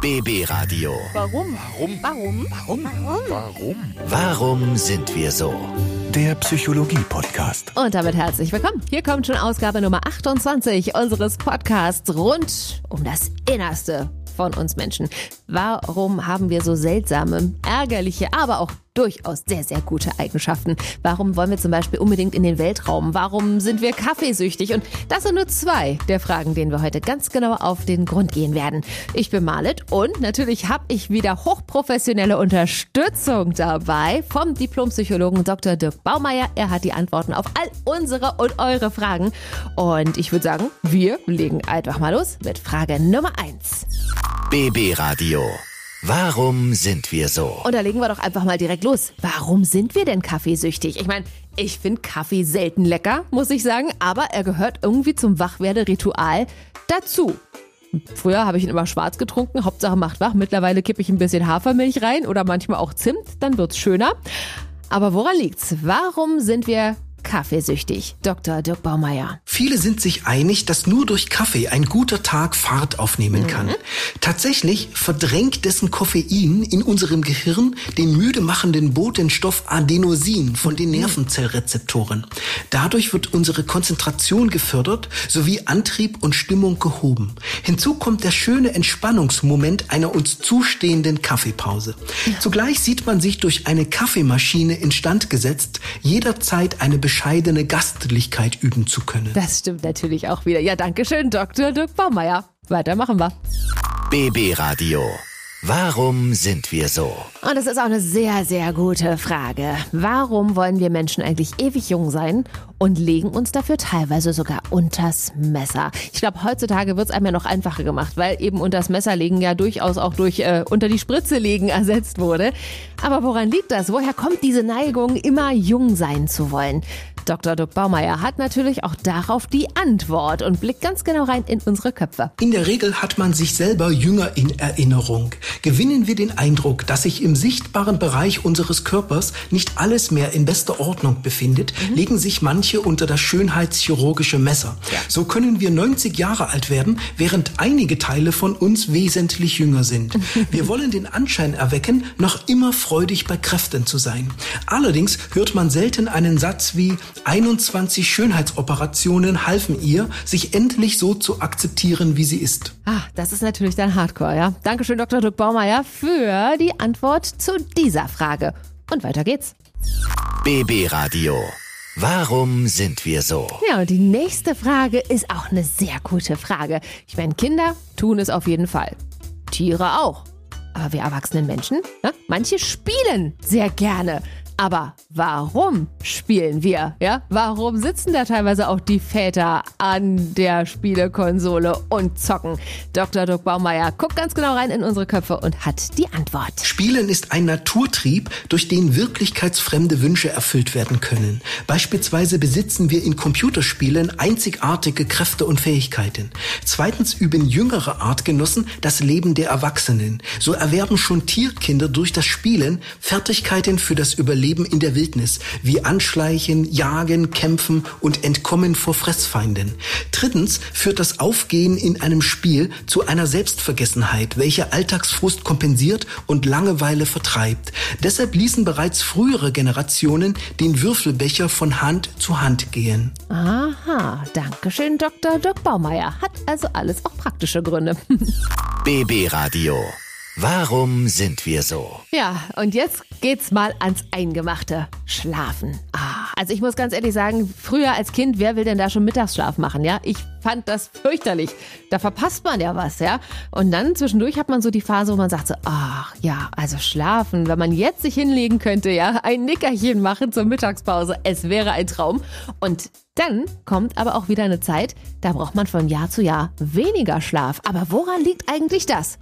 BB Radio. Warum? Warum? Warum? Warum? Warum? Warum sind wir so? Der Psychologie-Podcast. Und damit herzlich willkommen. Hier kommt schon Ausgabe Nummer 28 unseres Podcasts rund um das Innerste von uns Menschen. Warum haben wir so seltsame, ärgerliche, aber auch durchaus sehr, sehr gute Eigenschaften? Warum wollen wir zum Beispiel unbedingt in den Weltraum? Warum sind wir kaffeesüchtig? Und das sind nur zwei der Fragen, denen wir heute ganz genau auf den Grund gehen werden. Ich bin Marlet und natürlich habe ich wieder hochprofessionelle Unterstützung dabei vom Diplompsychologen Dr. Dirk Baumeier. Er hat die Antworten auf all unsere und eure Fragen. Und ich würde sagen, wir legen einfach mal los mit Frage Nummer eins. BB Radio. Warum sind wir so? Und da legen wir doch einfach mal direkt los. Warum sind wir denn kaffeesüchtig? Ich meine, ich finde Kaffee selten lecker, muss ich sagen, aber er gehört irgendwie zum Wachwerderitual dazu. Früher habe ich ihn immer schwarz getrunken, Hauptsache macht wach. Mittlerweile kippe ich ein bisschen Hafermilch rein oder manchmal auch Zimt, dann wird's schöner. Aber woran liegt's? Warum sind wir kaffeesüchtig? Dr. Dirk Baumeier. Viele sind sich einig, dass nur durch Kaffee ein guter Tag Fahrt aufnehmen kann. Tatsächlich verdrängt dessen Koffein in unserem Gehirn den müde machenden Botenstoff Adenosin von den Nervenzellrezeptoren. Dadurch wird unsere Konzentration gefördert sowie Antrieb und Stimmung gehoben. Hinzu kommt der schöne Entspannungsmoment einer uns zustehenden Kaffeepause. Zugleich sieht man sich durch eine Kaffeemaschine instand gesetzt, jederzeit eine bescheidene Gastlichkeit üben zu können. Das stimmt natürlich auch wieder. Ja, danke schön, Dr. Dirk Baumeier. Weiter machen wir. BB Radio. Warum sind wir so? Und das ist auch eine sehr, sehr gute Frage. Warum wollen wir Menschen eigentlich ewig jung sein und legen uns dafür teilweise sogar unters Messer? Ich glaube, heutzutage wird es einem ja noch einfacher gemacht, weil eben unters Messer legen ja durchaus auch durch äh, unter die Spritze legen ersetzt wurde. Aber woran liegt das? Woher kommt diese Neigung, immer jung sein zu wollen? Dr. Dirk Baumeier hat natürlich auch darauf die Antwort und blickt ganz genau rein in unsere Köpfe. In der Regel hat man sich selber jünger in Erinnerung. Gewinnen wir den Eindruck, dass sich im sichtbaren Bereich unseres Körpers nicht alles mehr in bester Ordnung befindet, legen sich manche unter das schönheitschirurgische Messer. So können wir 90 Jahre alt werden, während einige Teile von uns wesentlich jünger sind. Wir wollen den Anschein erwecken, noch immer freudig bei Kräften zu sein. Allerdings hört man selten einen Satz wie 21 Schönheitsoperationen halfen ihr, sich endlich so zu akzeptieren, wie sie ist. Ah, das ist natürlich dann Hardcore, ja. Dankeschön, Dr. Dirk Baumeier, für die Antwort zu dieser Frage. Und weiter geht's. BB Radio. Warum sind wir so? Ja, und die nächste Frage ist auch eine sehr gute Frage. Ich meine, Kinder tun es auf jeden Fall. Tiere auch. Aber wir erwachsenen Menschen, ne? manche spielen sehr gerne. Aber warum spielen wir? Ja, warum sitzen da teilweise auch die Väter an der Spielekonsole und zocken? Dr. Dirk Baumeier guckt ganz genau rein in unsere Köpfe und hat die Antwort. Spielen ist ein Naturtrieb, durch den wirklichkeitsfremde Wünsche erfüllt werden können. Beispielsweise besitzen wir in Computerspielen einzigartige Kräfte und Fähigkeiten. Zweitens üben jüngere Artgenossen das Leben der Erwachsenen. So erwerben schon Tierkinder durch das Spielen Fertigkeiten für das Überleben in der Wildnis, wie Anschleichen, Jagen, Kämpfen und Entkommen vor Fressfeinden. Drittens führt das Aufgehen in einem Spiel zu einer Selbstvergessenheit, welche Alltagsfrust kompensiert und Langeweile vertreibt. Deshalb ließen bereits frühere Generationen den Würfelbecher von Hand zu Hand gehen. Aha, Dankeschön, Dr. Dirk Baumeier. Hat also alles auch praktische Gründe. BB Radio. Warum sind wir so? Ja, und jetzt geht's mal ans Eingemachte. Schlafen. Ah, also ich muss ganz ehrlich sagen, früher als Kind, wer will denn da schon Mittagsschlaf machen, ja? Ich fand das fürchterlich. Da verpasst man ja was, ja? Und dann zwischendurch hat man so die Phase, wo man sagt so, ach ja, also schlafen, wenn man jetzt sich hinlegen könnte, ja, ein Nickerchen machen zur Mittagspause, es wäre ein Traum. Und dann kommt aber auch wieder eine Zeit, da braucht man von Jahr zu Jahr weniger Schlaf. Aber woran liegt eigentlich das?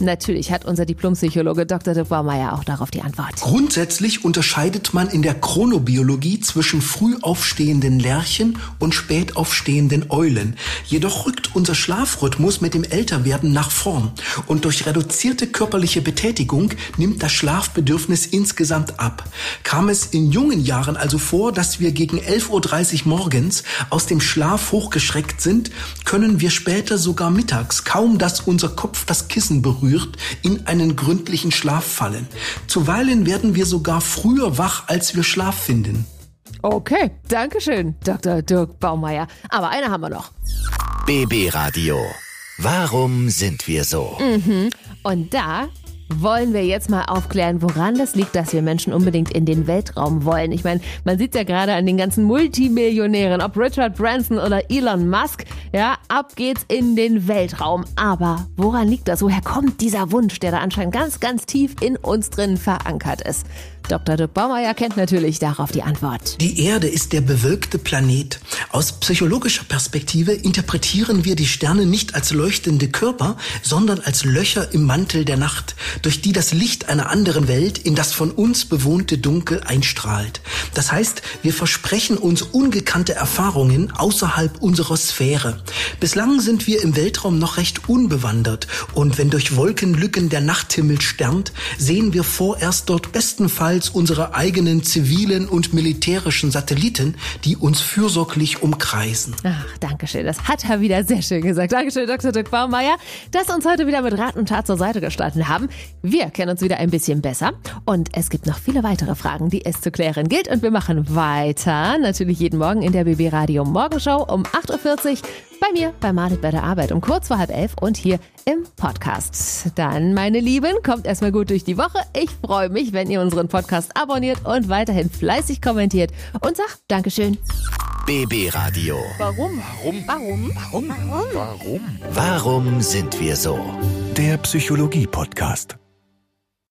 Natürlich hat unser Diplompsychologe Dr. de Baumeier auch darauf die Antwort. Grundsätzlich unterscheidet man in der Chronobiologie zwischen früh aufstehenden Lerchen und spät aufstehenden Eulen. Jedoch rückt unser Schlafrhythmus mit dem Älterwerden nach vorn und durch reduzierte körperliche Betätigung nimmt das Schlafbedürfnis insgesamt ab. Kam es in jungen Jahren also vor, dass wir gegen 11.30 Uhr morgens aus dem Schlaf hochgeschreckt sind, können wir später sogar mittags, kaum dass unser Kopf das Kissen berührt, unberührt in einen gründlichen Schlaf fallen. Zuweilen werden wir sogar früher wach, als wir Schlaf finden. Okay, Dankeschön, Dr. Dirk Baumeier. Aber eine haben wir noch. BB Radio. Warum sind wir so? Und da wollen wir jetzt mal aufklären, woran das liegt, dass wir Menschen unbedingt in den Weltraum wollen. Ich meine, man sieht ja gerade an den ganzen Multimillionären, ob Richard Branson oder Elon Musk, ja, ab geht's in den Weltraum. Aber woran liegt das? Woher kommt dieser Wunsch, der da anscheinend ganz, ganz tief in uns drin verankert ist? Dr. Dirk Baumeier kennt natürlich darauf die Antwort. Die Erde ist der bewölkte Planet. Aus psychologischer Perspektive interpretieren wir die Sterne nicht als leuchtende Körper, sondern als Löcher im Mantel der Nacht, durch die das Licht einer anderen Welt in das von uns bewohnte Dunkel einstrahlt. Das heißt, wir versprechen uns ungekannte Erfahrungen außerhalb unserer Sphäre. Bislang sind wir im Weltraum noch recht unbewandert und wenn durch Wolkenlücken der Nachthimmel sternt, sehen wir vorerst dort bestenfalls unsere eigenen zivilen und militärischen Satelliten, die uns fürsorglich umkreisen. Ach, danke schön. Das hat er wieder sehr schön gesagt. Dankeschön, Dr. Dirk Baumeier, dass uns heute wieder mit Rat und Tat zur Seite gestanden haben. Wir kennen uns wieder ein bisschen besser. Und es gibt noch viele weitere Fragen, die es zu klären gilt. Und wir machen weiter. Natürlich jeden Morgen in der BB Radio Morgenshow um 8.40 Uhr. Bei mir, bei Marlet bei der Arbeit um kurz vor halb elf und hier im Podcast. Dann, meine Lieben, kommt erstmal gut durch die Woche. Ich freue mich, wenn ihr unseren Podcast abonniert und weiterhin fleißig kommentiert und sagt Dankeschön. BB Radio. Warum? Warum? Warum? Warum? Warum? Warum sind wir so? Der Psychologie-Podcast.